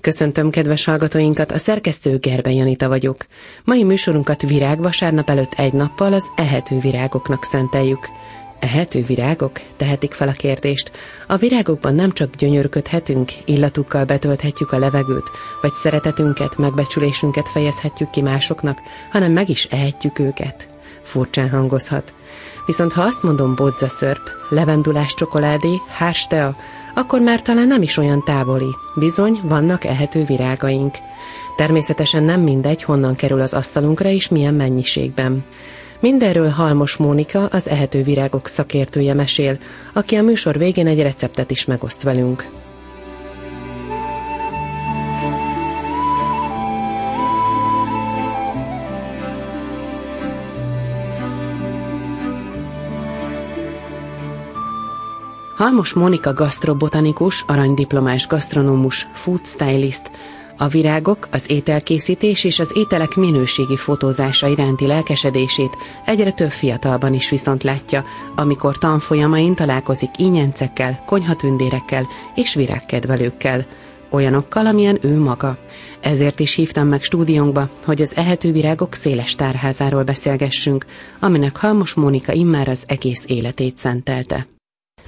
Köszöntöm kedves hallgatóinkat, a szerkesztő Gerben Janita vagyok. Mai műsorunkat virágvasárnap előtt egy nappal az ehető virágoknak szenteljük. Ehető virágok? Tehetik fel a kérdést. A virágokban nem csak gyönyörködhetünk, illatukkal betölthetjük a levegőt, vagy szeretetünket, megbecsülésünket fejezhetjük ki másoknak, hanem meg is ehetjük őket. Furcsán hangozhat. Viszont ha azt mondom bodzaszörp, levendulás csokoládé, hárstea, akkor már talán nem is olyan távoli. Bizony, vannak ehető virágaink. Természetesen nem mindegy, honnan kerül az asztalunkra és milyen mennyiségben. Mindenről Halmos Mónika, az ehető virágok szakértője mesél, aki a műsor végén egy receptet is megoszt velünk. Halmos Monika gasztrobotanikus, aranydiplomás gasztronómus, food stylist, a virágok, az ételkészítés és az ételek minőségi fotózása iránti lelkesedését egyre több fiatalban is viszont látja, amikor tanfolyamain találkozik ínyencekkel, konyhatündérekkel és virágkedvelőkkel olyanokkal, amilyen ő maga. Ezért is hívtam meg stúdiónkba, hogy az ehető virágok széles tárházáról beszélgessünk, aminek Halmos Mónika immár az egész életét szentelte.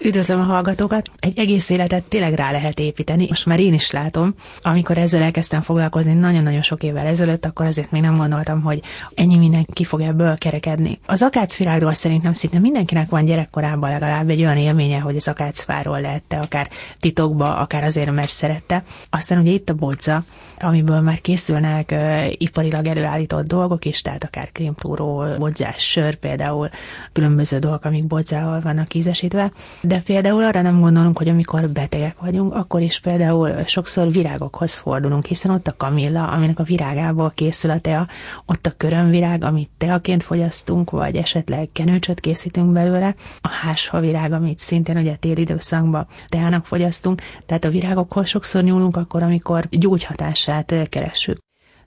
Üdvözlöm a hallgatókat! Egy egész életet tényleg rá lehet építeni. Most már én is látom, amikor ezzel elkezdtem foglalkozni nagyon-nagyon sok évvel ezelőtt, akkor azért még nem gondoltam, hogy ennyi minden ki fog ebből kerekedni. Az akácvirágról szerintem szinte mindenkinek van gyerekkorában legalább egy olyan élménye, hogy az akácfáról lehette, akár titokba, akár azért, mert szerette. Aztán ugye itt a bodza, amiből már készülnek uh, iparilag előállított dolgok is, tehát akár krémtúró, bodzás sör például, különböző dolgok, amik bodzával vannak ízesítve de például arra nem gondolunk, hogy amikor betegek vagyunk, akkor is például sokszor virágokhoz fordulunk, hiszen ott a kamilla, aminek a virágából készül a tea, ott a körömvirág, amit teaként fogyasztunk, vagy esetleg kenőcsöt készítünk belőle, a hásfa virág, amit szintén ugye téli időszakban teának fogyasztunk, tehát a virágokhoz sokszor nyúlunk akkor, amikor gyógyhatását keressük.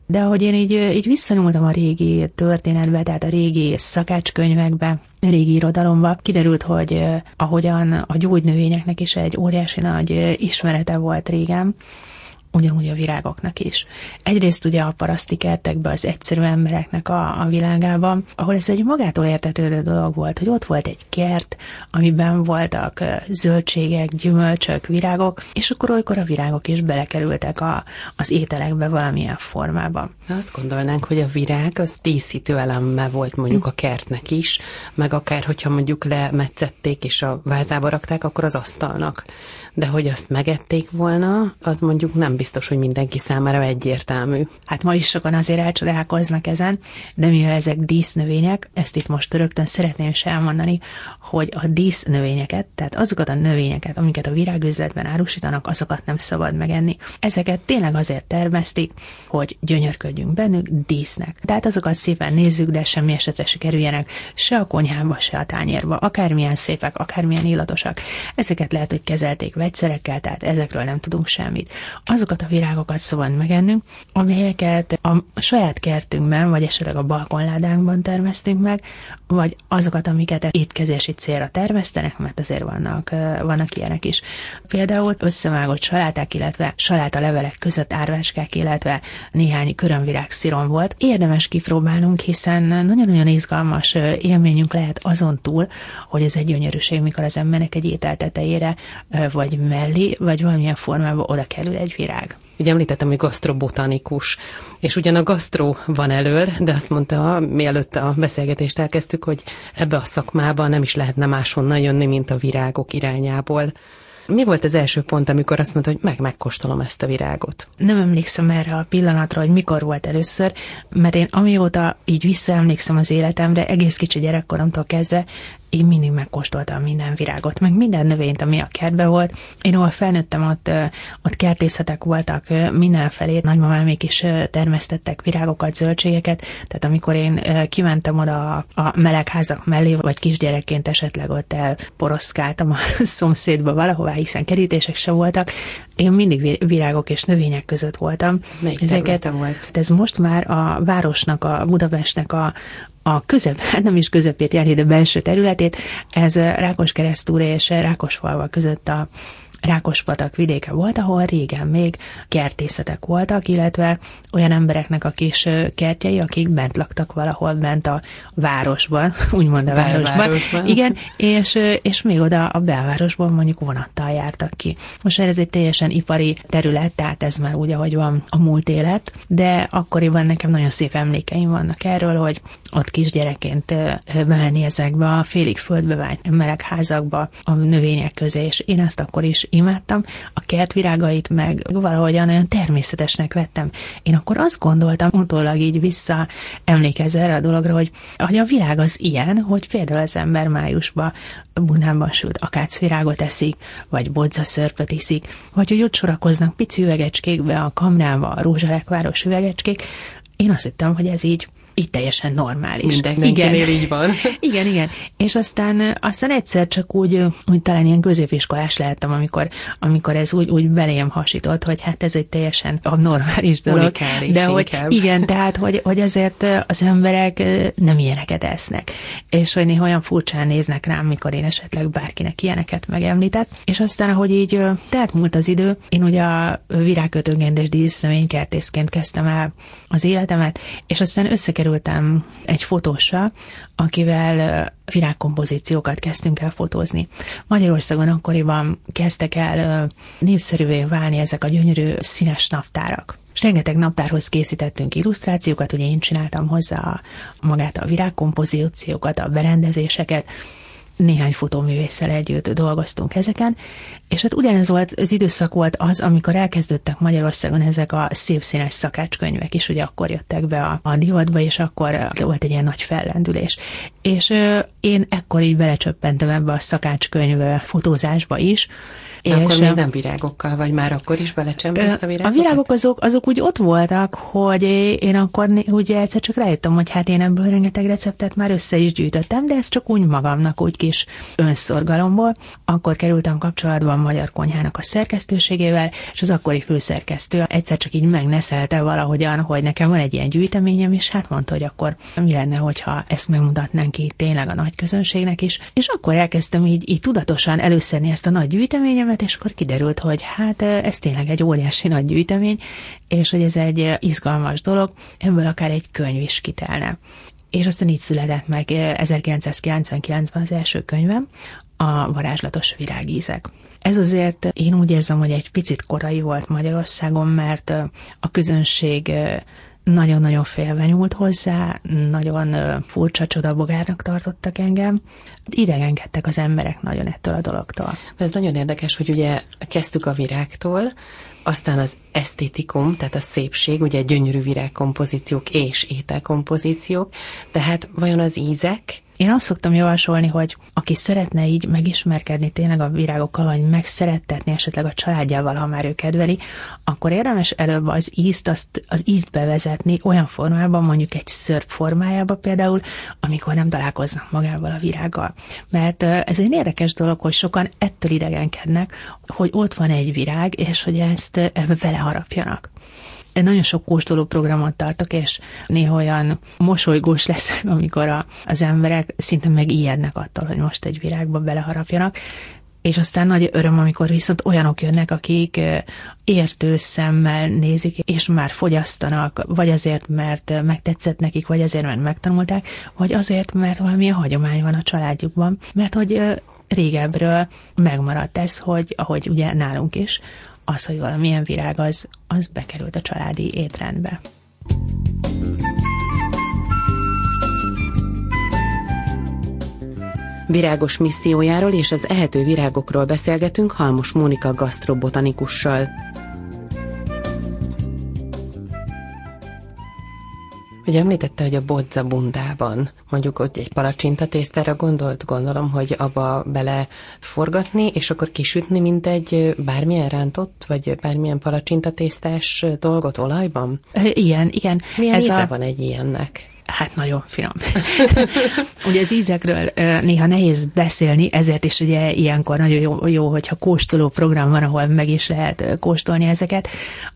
De ahogy én így, így visszanyúltam a régi történetbe, tehát a régi szakácskönyvekbe, régi irodalomba, kiderült, hogy ahogyan a gyógynövényeknek is egy óriási nagy ismerete volt régen, ugyanúgy a virágoknak is. Egyrészt ugye a paraszti kertekben, az egyszerű embereknek a, a világában, ahol ez egy magától értetődő dolog volt, hogy ott volt egy kert, amiben voltak zöldségek, gyümölcsök, virágok, és akkor olykor a virágok is belekerültek a, az ételekbe valamilyen formában. Azt gondolnánk, hogy a virág az díszítő eleme volt mondjuk a kertnek is, meg akár, hogyha mondjuk lemetszették és a vázába rakták, akkor az asztalnak de hogy azt megették volna, az mondjuk nem biztos, hogy mindenki számára egyértelmű. Hát ma is sokan azért elcsodálkoznak ezen, de mivel ezek dísznövények, ezt itt most rögtön szeretném is elmondani, hogy a dísznövényeket, tehát azokat a növényeket, amiket a virágüzletben árusítanak, azokat nem szabad megenni. Ezeket tényleg azért termesztik, hogy gyönyörködjünk bennük dísznek. Tehát azokat szépen nézzük, de semmi esetre se kerüljenek se a konyhába, se a tányérba, akármilyen szépek, akármilyen illatosak. Ezeket lehet, hogy kezelték vegyszerekkel, tehát ezekről nem tudunk semmit. Azokat a virágokat szabad megennünk, amelyeket a saját kertünkben, vagy esetleg a balkonládánkban termesztünk meg, vagy azokat, amiket étkezési célra termesztenek, mert azért vannak, vannak ilyenek is. Például összevágott saláták, illetve saláta levelek között árváskák, illetve néhány körömvirág szirom volt. Érdemes kipróbálnunk, hiszen nagyon-nagyon izgalmas élményünk lehet azon túl, hogy ez egy gyönyörűség, mikor az emberek egy étel tetejére, vagy vagy mellé, vagy valamilyen formában oda kerül egy virág. Ugye említettem, hogy gasztrobotanikus, és ugyan a gasztró van elől, de azt mondta, mielőtt a beszélgetést elkezdtük, hogy ebbe a szakmába nem is lehetne máshonnan jönni, mint a virágok irányából. Mi volt az első pont, amikor azt mondta, hogy meg megkóstolom ezt a virágot? Nem emlékszem erre a pillanatra, hogy mikor volt először, mert én amióta így visszaemlékszem az életemre, egész kicsi gyerekkoromtól kezdve én mindig megkóstoltam minden virágot, meg minden növényt, ami a kertben volt. Én ahol felnőttem, ott, ott kertészetek voltak mindenfelé, nagymamámék is termesztettek virágokat, zöldségeket, tehát amikor én kimentem oda a melegházak mellé, vagy kisgyerekként esetleg ott elporoszkáltam a szomszédba valahová, hiszen kerítések se voltak, én mindig virágok és növények között voltam. Ez melyik Ezeket, volt? Ez most már a városnak, a Budapestnek a, a közep, hát nem is közepét jelenti, de belső területét, ez Rákos keresztúra és Rákosfalva között a Rákospatak vidéke volt, ahol régen még kertészetek voltak, illetve olyan embereknek a kis kertjei, akik bent laktak valahol bent a városban, úgymond a városban. városban. Igen, és, és még oda a belvárosban mondjuk vonattal jártak ki. Most ez egy teljesen ipari terület, tehát ez már úgy, ahogy van a múlt élet, de akkoriban nekem nagyon szép emlékeim vannak erről, hogy ott kisgyerekként bemenni ezekbe a félig földbe vált melegházakba, a növények közé, és én ezt akkor is imádtam. A kertvirágait meg valahogyan olyan természetesnek vettem. Én akkor azt gondoltam, utólag így vissza emlékezve erre a dologra, hogy, hogy a világ az ilyen, hogy például az ember májusban bunában sült akácvirágot eszik, vagy bodzaszörpöt iszik, vagy hogy ott sorakoznak pici üvegecskékbe a kamrába, a rózsalekváros üvegecskék. Én azt hittem, hogy ez így így teljesen normális. Mindenkinél igen. így van. igen, igen. És aztán, aztán egyszer csak úgy, úgy talán ilyen középiskolás lehettem, amikor, amikor ez úgy, úgy belém hasított, hogy hát ez egy teljesen abnormális dolog. Unikális de hogy inkább. igen, tehát, hogy, hogy azért az emberek nem ilyeneket esznek. És hogy néha olyan furcsán néznek rám, mikor én esetleg bárkinek ilyeneket megemlített. És aztán, ahogy így telt múlt az idő, én ugye a virágkötőgendes dísznövénykertészként kezdtem el az életemet, és aztán összekerült kerültem egy fotósra, akivel virágkompozíciókat kezdtünk el fotózni. Magyarországon akkoriban kezdtek el népszerűvé válni ezek a gyönyörű színes naptárak. És rengeteg naptárhoz készítettünk illusztrációkat, ugye én csináltam hozzá magát a virágkompozíciókat, a berendezéseket, néhány fotóművésszel együtt dolgoztunk ezeken, és hát ugyanez volt, az időszak volt az, amikor elkezdődtek Magyarországon ezek a szép színes szakácskönyvek is, ugye akkor jöttek be a, a divatba, és akkor volt egy ilyen nagy fellendülés. És ö, én ekkor így belecsöppentem ebbe a szakácskönyv fotózásba is, de akkor még nem virágokkal, vagy már akkor is belecsempészt a virágokat? A virágok azok, azok úgy ott voltak, hogy én akkor ugye egyszer csak rájöttem, hogy hát én ebből rengeteg receptet már össze is gyűjtöttem, de ez csak úgy magamnak, úgy kis önszorgalomból. Akkor kerültem kapcsolatba a Magyar Konyhának a szerkesztőségével, és az akkori főszerkesztő egyszer csak így megneszelte valahogyan, hogy nekem van egy ilyen gyűjteményem, és hát mondta, hogy akkor mi lenne, hogyha ezt megmutatnánk így tényleg a nagy közönségnek is. És akkor elkezdtem így, így tudatosan előszedni ezt a nagy gyűjteményemet, filmet, és akkor kiderült, hogy hát ez tényleg egy óriási nagy gyűjtemény, és hogy ez egy izgalmas dolog, ebből akár egy könyv is kitelne. És aztán így született meg 1999-ben az első könyvem, a varázslatos virágízek. Ez azért én úgy érzem, hogy egy picit korai volt Magyarországon, mert a közönség nagyon-nagyon félve nyúlt hozzá, nagyon furcsa csodabogárnak tartottak engem. Idegenkedtek az emberek nagyon ettől a dologtól. Ez nagyon érdekes, hogy ugye kezdtük a virágtól, aztán az esztétikum, tehát a szépség, ugye gyönyörű virágkompozíciók és ételkompozíciók, tehát vajon az ízek én azt szoktam javasolni, hogy aki szeretne így megismerkedni tényleg a virágokkal, vagy megszerettetni esetleg a családjával, ha már ő kedveli, akkor érdemes előbb az ízt, azt, az ízt bevezetni olyan formában, mondjuk egy szörp formájába például, amikor nem találkoznak magával a virággal. Mert ez egy érdekes dolog, hogy sokan ettől idegenkednek, hogy ott van egy virág, és hogy ezt ebbe beleharapjanak nagyon sok kóstoló programot tartok, és néha olyan mosolygós lesz, amikor a, az emberek szinte megijednek attól, hogy most egy virágba beleharapjanak, és aztán nagy öröm, amikor viszont olyanok jönnek, akik értő szemmel nézik, és már fogyasztanak, vagy azért, mert megtetszett nekik, vagy azért, mert megtanulták, vagy azért, mert valamilyen hagyomány van a családjukban, mert hogy régebről megmaradt ez, hogy ahogy ugye nálunk is, az, hogy valamilyen virág az, az bekerült a családi étrendbe. Virágos missziójáról és az ehető virágokról beszélgetünk Halmos Mónika gasztrobotanikussal. Hogy említette, hogy a bodza bundában, mondjuk ott egy palacsinta tésztára gondolt, gondolom, hogy abba bele forgatni, és akkor kisütni, mint egy bármilyen rántott, vagy bármilyen palacsinta tésztás dolgot olajban? Igen, igen. Milyen Ez a... van egy ilyennek? Hát nagyon finom. ugye az ízekről néha nehéz beszélni, ezért is ugye ilyenkor nagyon jó, jó, hogyha kóstoló program van, ahol meg is lehet kóstolni ezeket.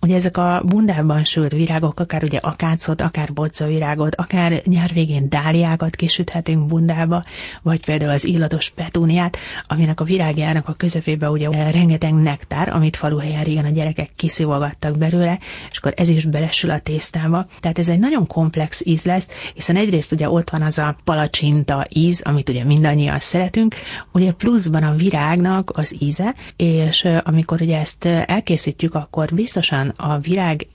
Ugye ezek a bundában sült virágok, akár ugye akácot, akár virágot, akár nyár végén dáliákat kisüthetünk bundába, vagy például az illatos petúniát, aminek a virágjának a közepébe ugye rengeteg nektár, amit faluhelyen régen a gyerekek kiszivogattak belőle, és akkor ez is belesül a tésztába. Tehát ez egy nagyon komplex íz lesz, hiszen egyrészt ugye ott van az a palacsinta íz, amit ugye mindannyian szeretünk, ugye pluszban a virágnak az íze, és amikor ugye ezt elkészítjük, akkor biztosan a virág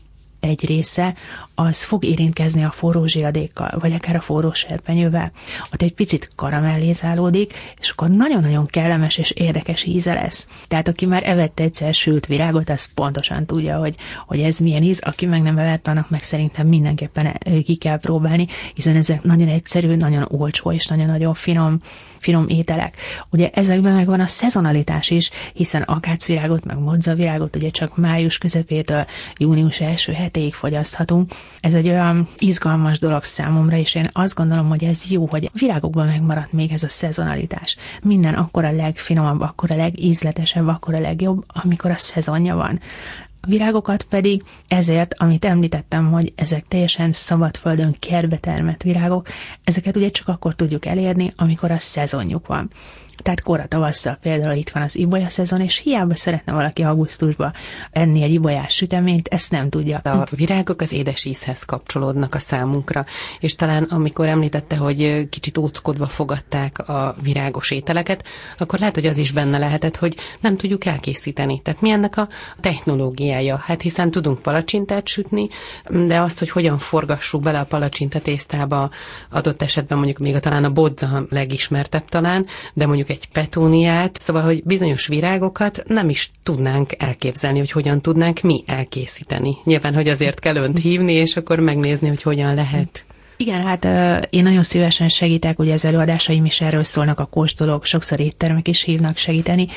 egy része az fog érintkezni a forró zsiadékkal, vagy akár a forró serpenyővel. Ott egy picit karamellézálódik, és akkor nagyon-nagyon kellemes és érdekes íze lesz. Tehát aki már evett egyszer sült virágot, az pontosan tudja, hogy, hogy ez milyen íz, aki meg nem evett, annak meg szerintem mindenképpen ki kell próbálni, hiszen ezek nagyon egyszerű, nagyon olcsó és nagyon-nagyon finom finom ételek. Ugye ezekben megvan a szezonalitás is, hiszen akácvirágot, meg mozzavirágot ugye csak május közepétől június első hetéig fogyaszthatunk. Ez egy olyan izgalmas dolog számomra, és én azt gondolom, hogy ez jó, hogy a virágokban megmaradt még ez a szezonalitás. Minden akkor a legfinomabb, akkor a legízletesebb, akkor a legjobb, amikor a szezonja van. Virágokat pedig ezért, amit említettem, hogy ezek teljesen szabadföldön kerbe termett virágok, ezeket ugye csak akkor tudjuk elérni, amikor a szezonjuk van. Tehát kora tavasszal például itt van az ibolya szezon, és hiába szeretne valaki augusztusba enni egy ibolyás süteményt, ezt nem tudja. A virágok az édes ízhez kapcsolódnak a számunkra, és talán amikor említette, hogy kicsit óckodva fogadták a virágos ételeket, akkor lehet, hogy az is benne lehetett, hogy nem tudjuk elkészíteni. Tehát mi ennek a technológiája? Hát hiszen tudunk palacsintát sütni, de azt, hogy hogyan forgassuk bele a palacsinta tésztába, adott esetben mondjuk még a, talán a bodza legismertebb talán, de mondjuk egy petúniát, szóval, hogy bizonyos virágokat nem is tudnánk elképzelni, hogy hogyan tudnánk mi elkészíteni. Nyilván, hogy azért kell önt hívni, és akkor megnézni, hogy hogyan lehet. Igen, hát én nagyon szívesen segítek, ugye az előadásaim is erről szólnak a kóstolók, sokszor éttermek is hívnak segíteni.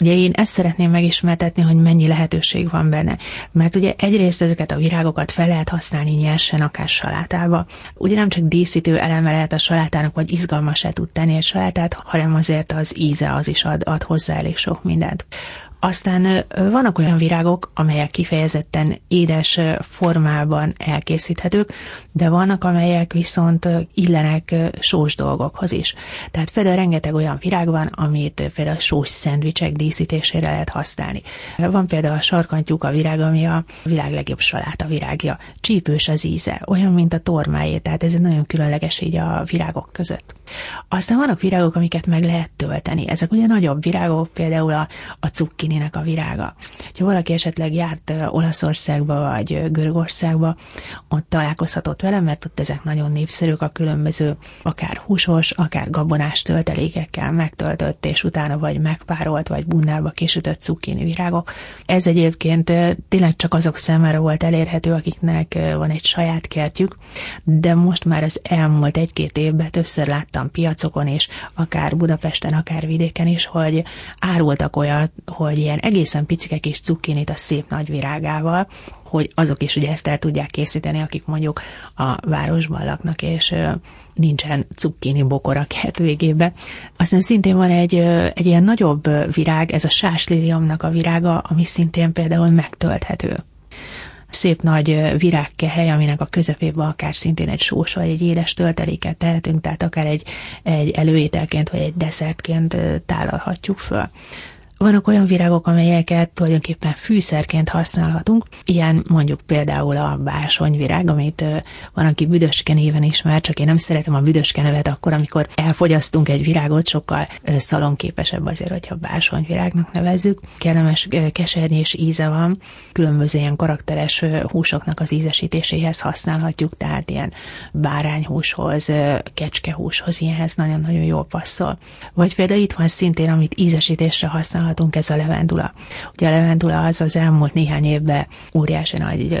Ugye én ezt szeretném megismertetni, hogy mennyi lehetőség van benne. Mert ugye egyrészt ezeket a virágokat fel lehet használni nyersen, akár salátába. Ugye nem csak díszítő eleme lehet a salátának, vagy izgalmas tud tenni a salátát, hanem azért az íze az is ad, ad hozzá elég sok mindent. Aztán vannak olyan virágok, amelyek kifejezetten édes formában elkészíthetők, de vannak, amelyek viszont illenek sós dolgokhoz is. Tehát például rengeteg olyan virág van, amit például sós szendvicsek díszítésére lehet használni. Van például a sarkantyúk a virág, ami a világ legjobb saláta virágja. Csípős az íze, olyan, mint a tormájé, tehát ez nagyon különleges így a virágok között. Aztán vannak virágok, amiket meg lehet tölteni. Ezek ugye nagyobb virágok, például a, a cukkininek a virága. Ha valaki esetleg járt Olaszországba vagy Görögországba, ott találkozhatott velem, mert ott ezek nagyon népszerűk a különböző, akár húsos, akár gabonás töltelékekkel megtöltött, és utána vagy megpárolt, vagy bundába kisütött cukkini virágok. Ez egyébként tényleg csak azok számára volt elérhető, akiknek van egy saját kertjük, de most már az elmúlt egy-két évben többször láttam piacokon is, akár Budapesten, akár vidéken is, hogy árultak olyat, hogy ilyen egészen picike kis cukkinit a szép nagy virágával, hogy azok is ugye ezt el tudják készíteni, akik mondjuk a városban laknak, és nincsen cukkini bokor a kert végébe. Aztán szintén van egy, egy ilyen nagyobb virág, ez a sásliliumnak a virága, ami szintén például megtölthető szép nagy virágkehely, aminek a közepében akár szintén egy sós vagy egy édes tölteléket tehetünk, tehát akár egy, egy előételként vagy egy desszertként tálalhatjuk föl. Vannak olyan virágok, amelyeket tulajdonképpen fűszerként használhatunk, ilyen mondjuk például a básonyvirág, amit van, aki büdöske néven ismer, csak én nem szeretem a büdöske nevet akkor, amikor elfogyasztunk egy virágot, sokkal szalonképesebb azért, hogyha básonyvirágnak nevezzük. Kellemes kesernyés íze van, különböző ilyen karakteres húsoknak az ízesítéséhez használhatjuk, tehát ilyen bárányhúshoz, kecskehúshoz, ilyenhez nagyon-nagyon jól passzol. Vagy például itt van szintén, amit ízesítésre használhatunk, használhatunk, ez a levendula. Ugye a levendula az az elmúlt néhány évben óriási nagy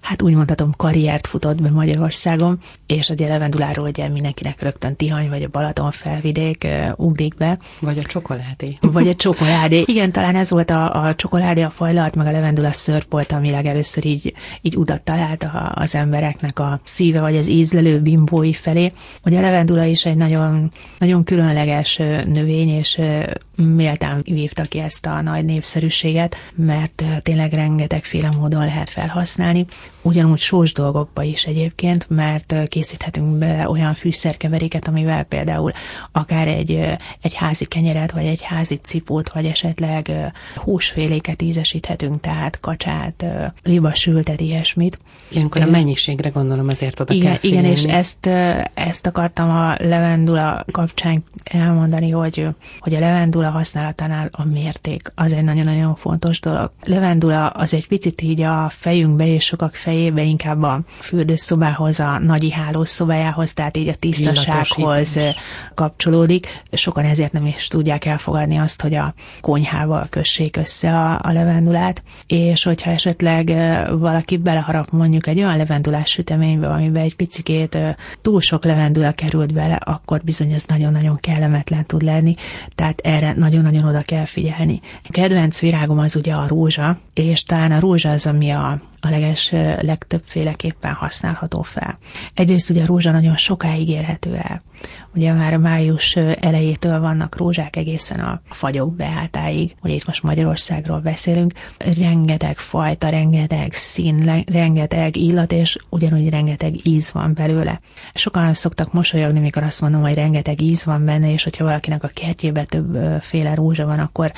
hát úgy mondhatom, karriert futott be Magyarországon, és ugye levenduláról ugye mindenkinek rögtön Tihany vagy a Balaton felvidék ugrik be. Vagy a csokoládé. Vagy a csokoládé. Igen, talán ez volt a, a csokoládé, a fajlalt, meg a levendula szörp volt, ami legelőször így, így utat talált a, az embereknek a szíve, vagy az ízlelő bimbói felé. Ugye a levendula is egy nagyon, nagyon különleges növény, és méltán vívta ki ezt a nagy népszerűséget, mert tényleg rengetegféle módon lehet felhasználni. Ugyanúgy sós dolgokba is egyébként, mert készíthetünk be olyan fűszerkeveréket, amivel például akár egy, egy házi kenyeret, vagy egy házi cipót, vagy esetleg húsféléket ízesíthetünk, tehát kacsát, libasültet, ilyesmit. Ilyenkor a mennyiségre gondolom azért oda igen, kell figyelni. Igen, és ezt, ezt akartam a levendula kapcsán elmondani, hogy, hogy a levendula használatánál a mérték az egy nagyon-nagyon fontos dolog. Levendula az egy picit így a fejünkbe és sokak fejébe inkább a fürdőszobához, a nagyi hálószobájához, tehát így a tisztasághoz kapcsolódik. Sokan ezért nem is tudják elfogadni azt, hogy a konyhával kössék össze a, a levendulát, és hogyha esetleg valaki beleharap mondjuk egy olyan levendulás süteménybe, amiben egy picikét túl sok levendula került bele, akkor bizony ez nagyon-nagyon kellemetlen tud lenni, tehát erre nagyon-nagyon oda kell figyelni. A kedvenc virágom az ugye a rózsa, és talán a rózsa az, ami a a leges, legtöbbféleképpen használható fel. Egyrészt ugye a rózsa nagyon sokáig érhető el. Ugye már május elejétől vannak rózsák egészen a fagyok beálltáig, ugye itt most Magyarországról beszélünk, rengeteg fajta, rengeteg szín, rengeteg illat, és ugyanúgy rengeteg íz van belőle. Sokan szoktak mosolyogni, mikor azt mondom, hogy rengeteg íz van benne, és hogyha valakinek a kertjében többféle rózsa van, akkor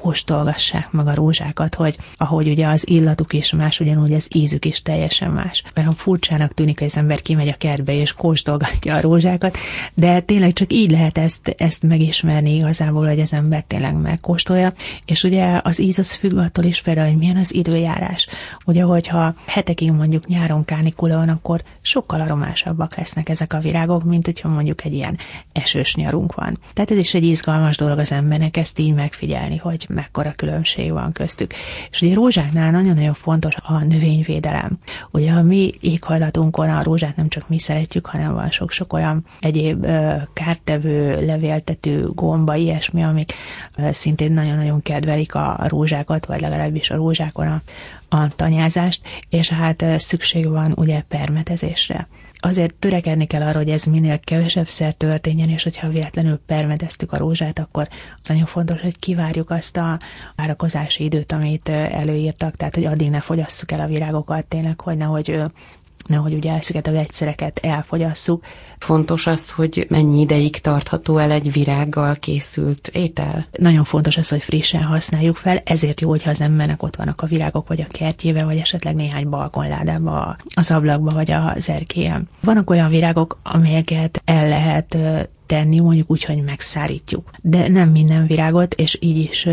kóstolgassák meg a rózsákat, hogy ahogy ugye az illatuk is más, ugyanúgy az ízük is teljesen más. Olyan furcsának tűnik, hogy az ember kimegy a kertbe és kóstolgatja a rózsákat, de tényleg csak így lehet ezt, ezt megismerni igazából, hogy az ember tényleg megkóstolja, és ugye az íz az függ attól is például, hogy milyen az időjárás. Ugye, hogyha hetekig mondjuk nyáron kánikula van, akkor sokkal aromásabbak lesznek ezek a virágok, mint hogyha mondjuk egy ilyen esős nyarunk van. Tehát ez is egy izgalmas dolog az embernek ezt így megfigyelni, hogy mekkora különbség van köztük. És ugye rózsáknál nagyon-nagyon fontos a növényvédelem. Ugye a mi éghajlatunkon a rózsát nem csak mi szeretjük, hanem van sok-sok olyan egyéb ö, kártevő, levéltető gomba, ilyesmi, amik szintén nagyon-nagyon kedvelik a rózsákat, vagy legalábbis a rózsákon a, a tanyázást, és hát szükség van ugye permetezésre. Azért törekedni kell arra, hogy ez minél kevesebb szer történjen, és hogyha véletlenül permedeztük a rózsát, akkor az nagyon fontos, hogy kivárjuk azt a várakozási időt, amit előírtak, tehát hogy addig ne fogyasszuk el a virágokat, tényleg, hogy nehogy nehogy ugye ezeket a vegyszereket elfogyasszuk. Fontos az, hogy mennyi ideig tartható el egy virággal készült étel? Nagyon fontos az, hogy frissen használjuk fel, ezért jó, hogyha az embernek ott vannak a virágok, vagy a kertjébe, vagy esetleg néhány balkonládába, az ablakba, vagy az erkélyen. Vannak olyan virágok, amelyeket el lehet tenni, mondjuk úgy, hogy megszárítjuk. De nem minden virágot, és így is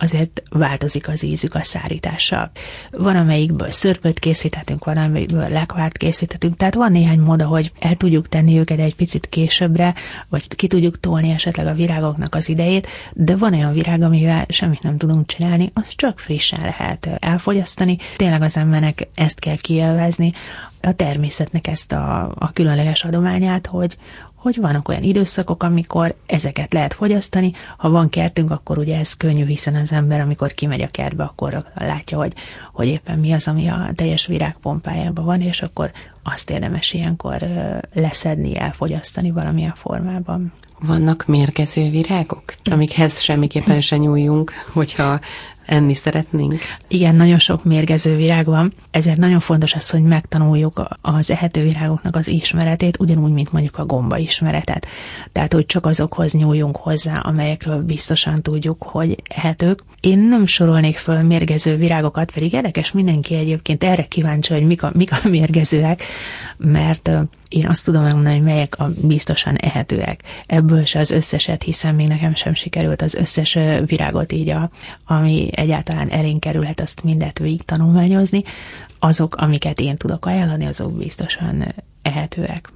azért változik az ízük a szárítással. Van, amelyikből szörpöt készíthetünk, van, amelyikből lekvárt készíthetünk, tehát van néhány mód, hogy el tudjuk tenni őket egy picit későbbre, vagy ki tudjuk tolni esetleg a virágoknak az idejét, de van olyan virág, amivel semmit nem tudunk csinálni, az csak frissen lehet elfogyasztani. Tényleg az embernek ezt kell kielvezni, a természetnek ezt a, a különleges adományát, hogy, hogy vannak olyan időszakok, amikor ezeket lehet fogyasztani. Ha van kertünk, akkor ugye ez könnyű, hiszen az ember, amikor kimegy a kertbe, akkor látja, hogy, hogy éppen mi az, ami a teljes virágpompájában van, és akkor azt érdemes ilyenkor leszedni, elfogyasztani valamilyen formában. Vannak mérgező virágok, amikhez semmiképpen se nyúljunk, hogyha enni szeretnénk. Igen, nagyon sok mérgező virág van, ezért nagyon fontos az, hogy megtanuljuk az ehető virágoknak az ismeretét, ugyanúgy, mint mondjuk a gomba ismeretet. Tehát, hogy csak azokhoz nyúljunk hozzá, amelyekről biztosan tudjuk, hogy ehetők. Én nem sorolnék föl mérgező virágokat, pedig érdekes mindenki egyébként erre kíváncsi, hogy mik a, mik a mérgezőek, mert én azt tudom megmondani, hogy melyek a biztosan ehetőek. Ebből se az összeset, hiszen még nekem sem sikerült az összes virágot így, a, ami egyáltalán elénk kerülhet, azt mindet végig tanulmányozni. Azok, amiket én tudok ajánlani, azok biztosan ehetőek.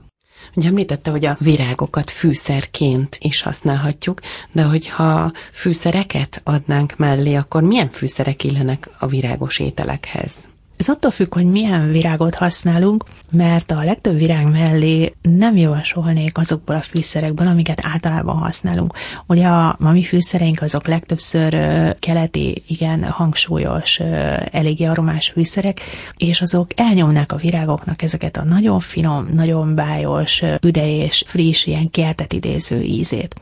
Ugye említette, hogy a virágokat fűszerként is használhatjuk, de hogyha fűszereket adnánk mellé, akkor milyen fűszerek illenek a virágos ételekhez? Ez attól függ, hogy milyen virágot használunk, mert a legtöbb virág mellé nem javasolnék azokból a fűszerekből, amiket általában használunk. Ugye a, a fűszereink azok legtöbbször keleti, igen hangsúlyos, eléggé aromás fűszerek, és azok elnyomnák a virágoknak ezeket a nagyon finom, nagyon bájos, üdejés, friss, ilyen kertet idéző ízét.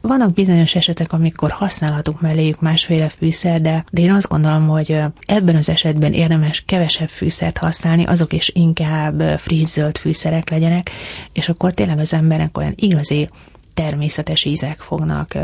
Vannak bizonyos esetek, amikor használhatunk melléjük másféle fűszer, de, én azt gondolom, hogy ebben az esetben érdemes kevesebb fűszert használni, azok is inkább friss zöld fűszerek legyenek, és akkor tényleg az embernek olyan igazi természetes ízek fognak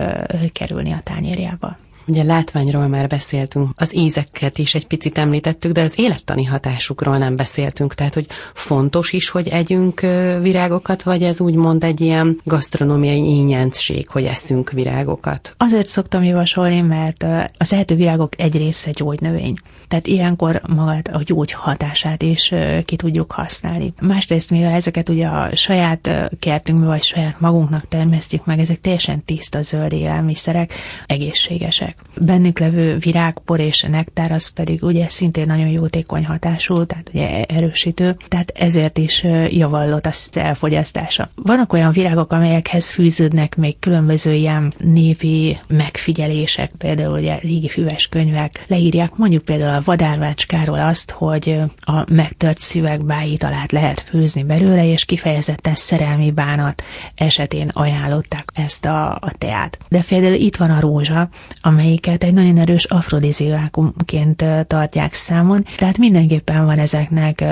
kerülni a tányérjába. Ugye látványról már beszéltünk, az ízeket is egy picit említettük, de az élettani hatásukról nem beszéltünk. Tehát, hogy fontos is, hogy együnk virágokat, vagy ez úgymond egy ilyen gasztronómiai ínyentség, hogy eszünk virágokat? Azért szoktam javasolni, mert az ehető virágok egy része gyógynövény. Tehát ilyenkor magát a gyógy hatását is ki tudjuk használni. Másrészt, mivel ezeket ugye a saját kertünkből, vagy saját magunknak termesztjük meg, ezek teljesen tiszta zöld élelmiszerek, egészségesek. Bennük levő virágpor és nektár az pedig ugye szintén nagyon jótékony hatású, tehát ugye erősítő, tehát ezért is javallott az elfogyasztása. Vannak olyan virágok, amelyekhez fűződnek még különböző ilyen névi megfigyelések, például ugye régi füves könyvek leírják mondjuk például a vadárvácskáról azt, hogy a megtört szüveg bájitalát lehet főzni belőle, és kifejezetten szerelmi bánat esetén ajánlották ezt a, a teát. De például itt van a rózsa, amely amelyiket egy nagyon erős afrodiziákumként tartják számon, tehát mindenképpen van ezeknek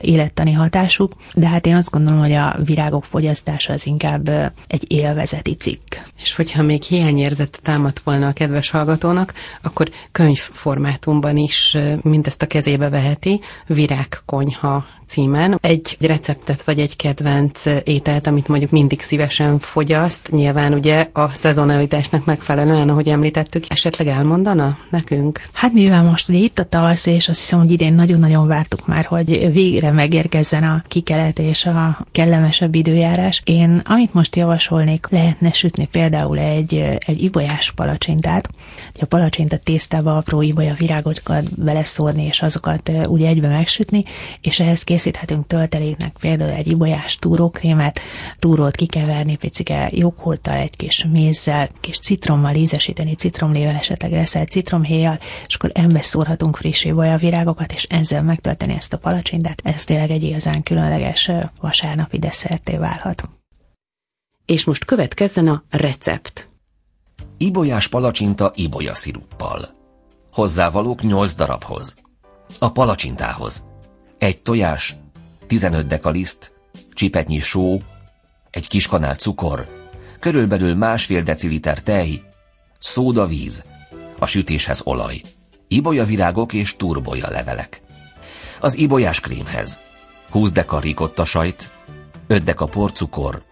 élettani hatásuk, de hát én azt gondolom, hogy a virágok fogyasztása az inkább egy élvezeti cikk. És hogyha még hiányérzet támadt volna a kedves hallgatónak, akkor könyvformátumban is mindezt a kezébe veheti, virágkonyha címen egy receptet vagy egy kedvenc ételt, amit mondjuk mindig szívesen fogyaszt, nyilván ugye a szezonalitásnak megfelelően, ahogy említettük, esetleg elmondana nekünk? Hát mivel most ugye itt a tavasz, és azt hiszem, hogy idén nagyon-nagyon vártuk már, hogy végre megérkezzen a kikelet és a kellemesebb időjárás. Én, amit most javasolnék, lehetne sütni például egy, egy ibolyás palacsintát. A palacsinta tésztába apró ibolya virágokat beleszórni, és azokat ugye egybe megsütni, és ehhez készíthetünk tölteléknek például egy ibolyás túrókrémet, túrót kikeverni picike joghurttal, egy kis mézzel, kis citrommal ízesíteni, citromlével, esetleg reszelt citromhéjjal, és akkor ember szórhatunk friss ibolya virágokat, és ezzel megtölteni ezt a palacsintát. Ez tényleg egy igazán különleges vasárnapi desszerté válhat. És most következzen a recept. Ibolyás palacsinta ibolya sziruppal. Hozzávalók 8 darabhoz. A palacsintához egy tojás, 15 dekaliszt, csipetnyi só, egy kis kanál cukor, körülbelül másfél deciliter tej, szóda víz, a sütéshez olaj, ibolya virágok és turbolya levelek. Az ibolyás krémhez 20 deka rikotta sajt, 5 deka porcukor,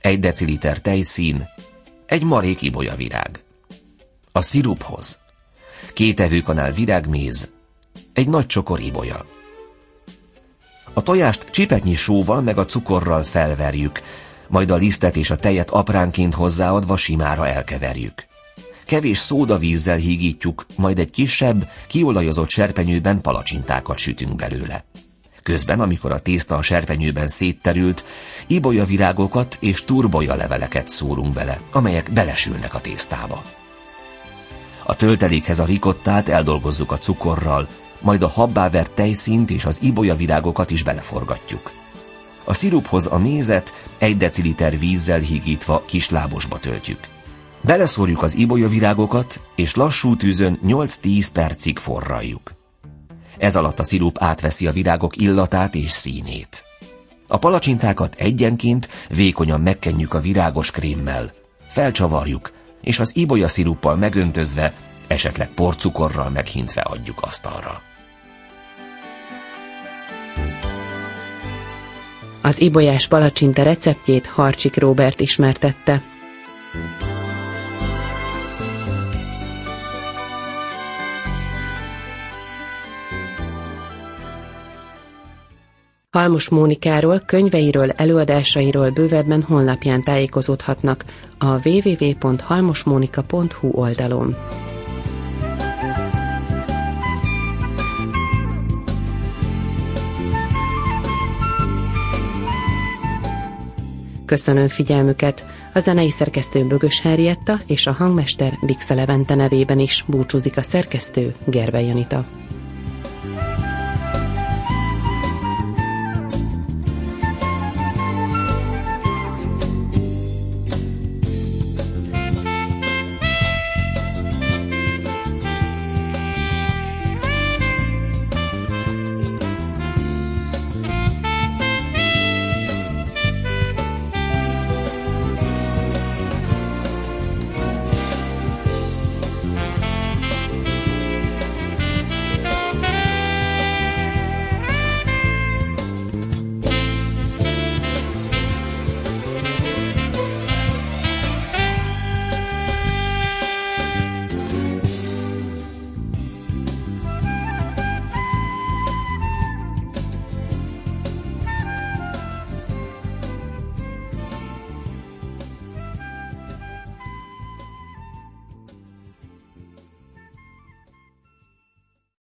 1 deciliter tejszín, egy marék ibolya virág. A sziruphoz két evőkanál virágméz, egy nagy csokor ibolya. A tojást csipetnyi sóval meg a cukorral felverjük, majd a lisztet és a tejet apránként hozzáadva simára elkeverjük. Kevés szódavízzel hígítjuk, majd egy kisebb, kiolajozott serpenyőben palacsintákat sütünk belőle. Közben, amikor a tészta a serpenyőben szétterült, ibolya virágokat és turbolya leveleket szórunk bele, amelyek belesülnek a tésztába. A töltelékhez a rikottát eldolgozzuk a cukorral, majd a habbá vert tejszínt és az ibolya virágokat is beleforgatjuk. A sziruphoz a mézet egy deciliter vízzel hígítva kis lábosba töltjük. Beleszórjuk az ibolya virágokat, és lassú tűzön 8-10 percig forraljuk. Ez alatt a szirup átveszi a virágok illatát és színét. A palacsintákat egyenként vékonyan megkenjük a virágos krémmel. Felcsavarjuk, és az ibolya sziruppal megöntözve, esetleg porcukorral meghintve adjuk asztalra. Az ibolyás palacsinta receptjét Harcsik Róbert ismertette. Halmos Mónikáról, könyveiről, előadásairól bővebben honlapján tájékozódhatnak a www.halmosmonika.hu oldalon. Köszönöm figyelmüket, a zenei szerkesztő Bögös Henrietta és a hangmester Bixa Levente nevében is búcsúzik a szerkesztő Gerbe Janita.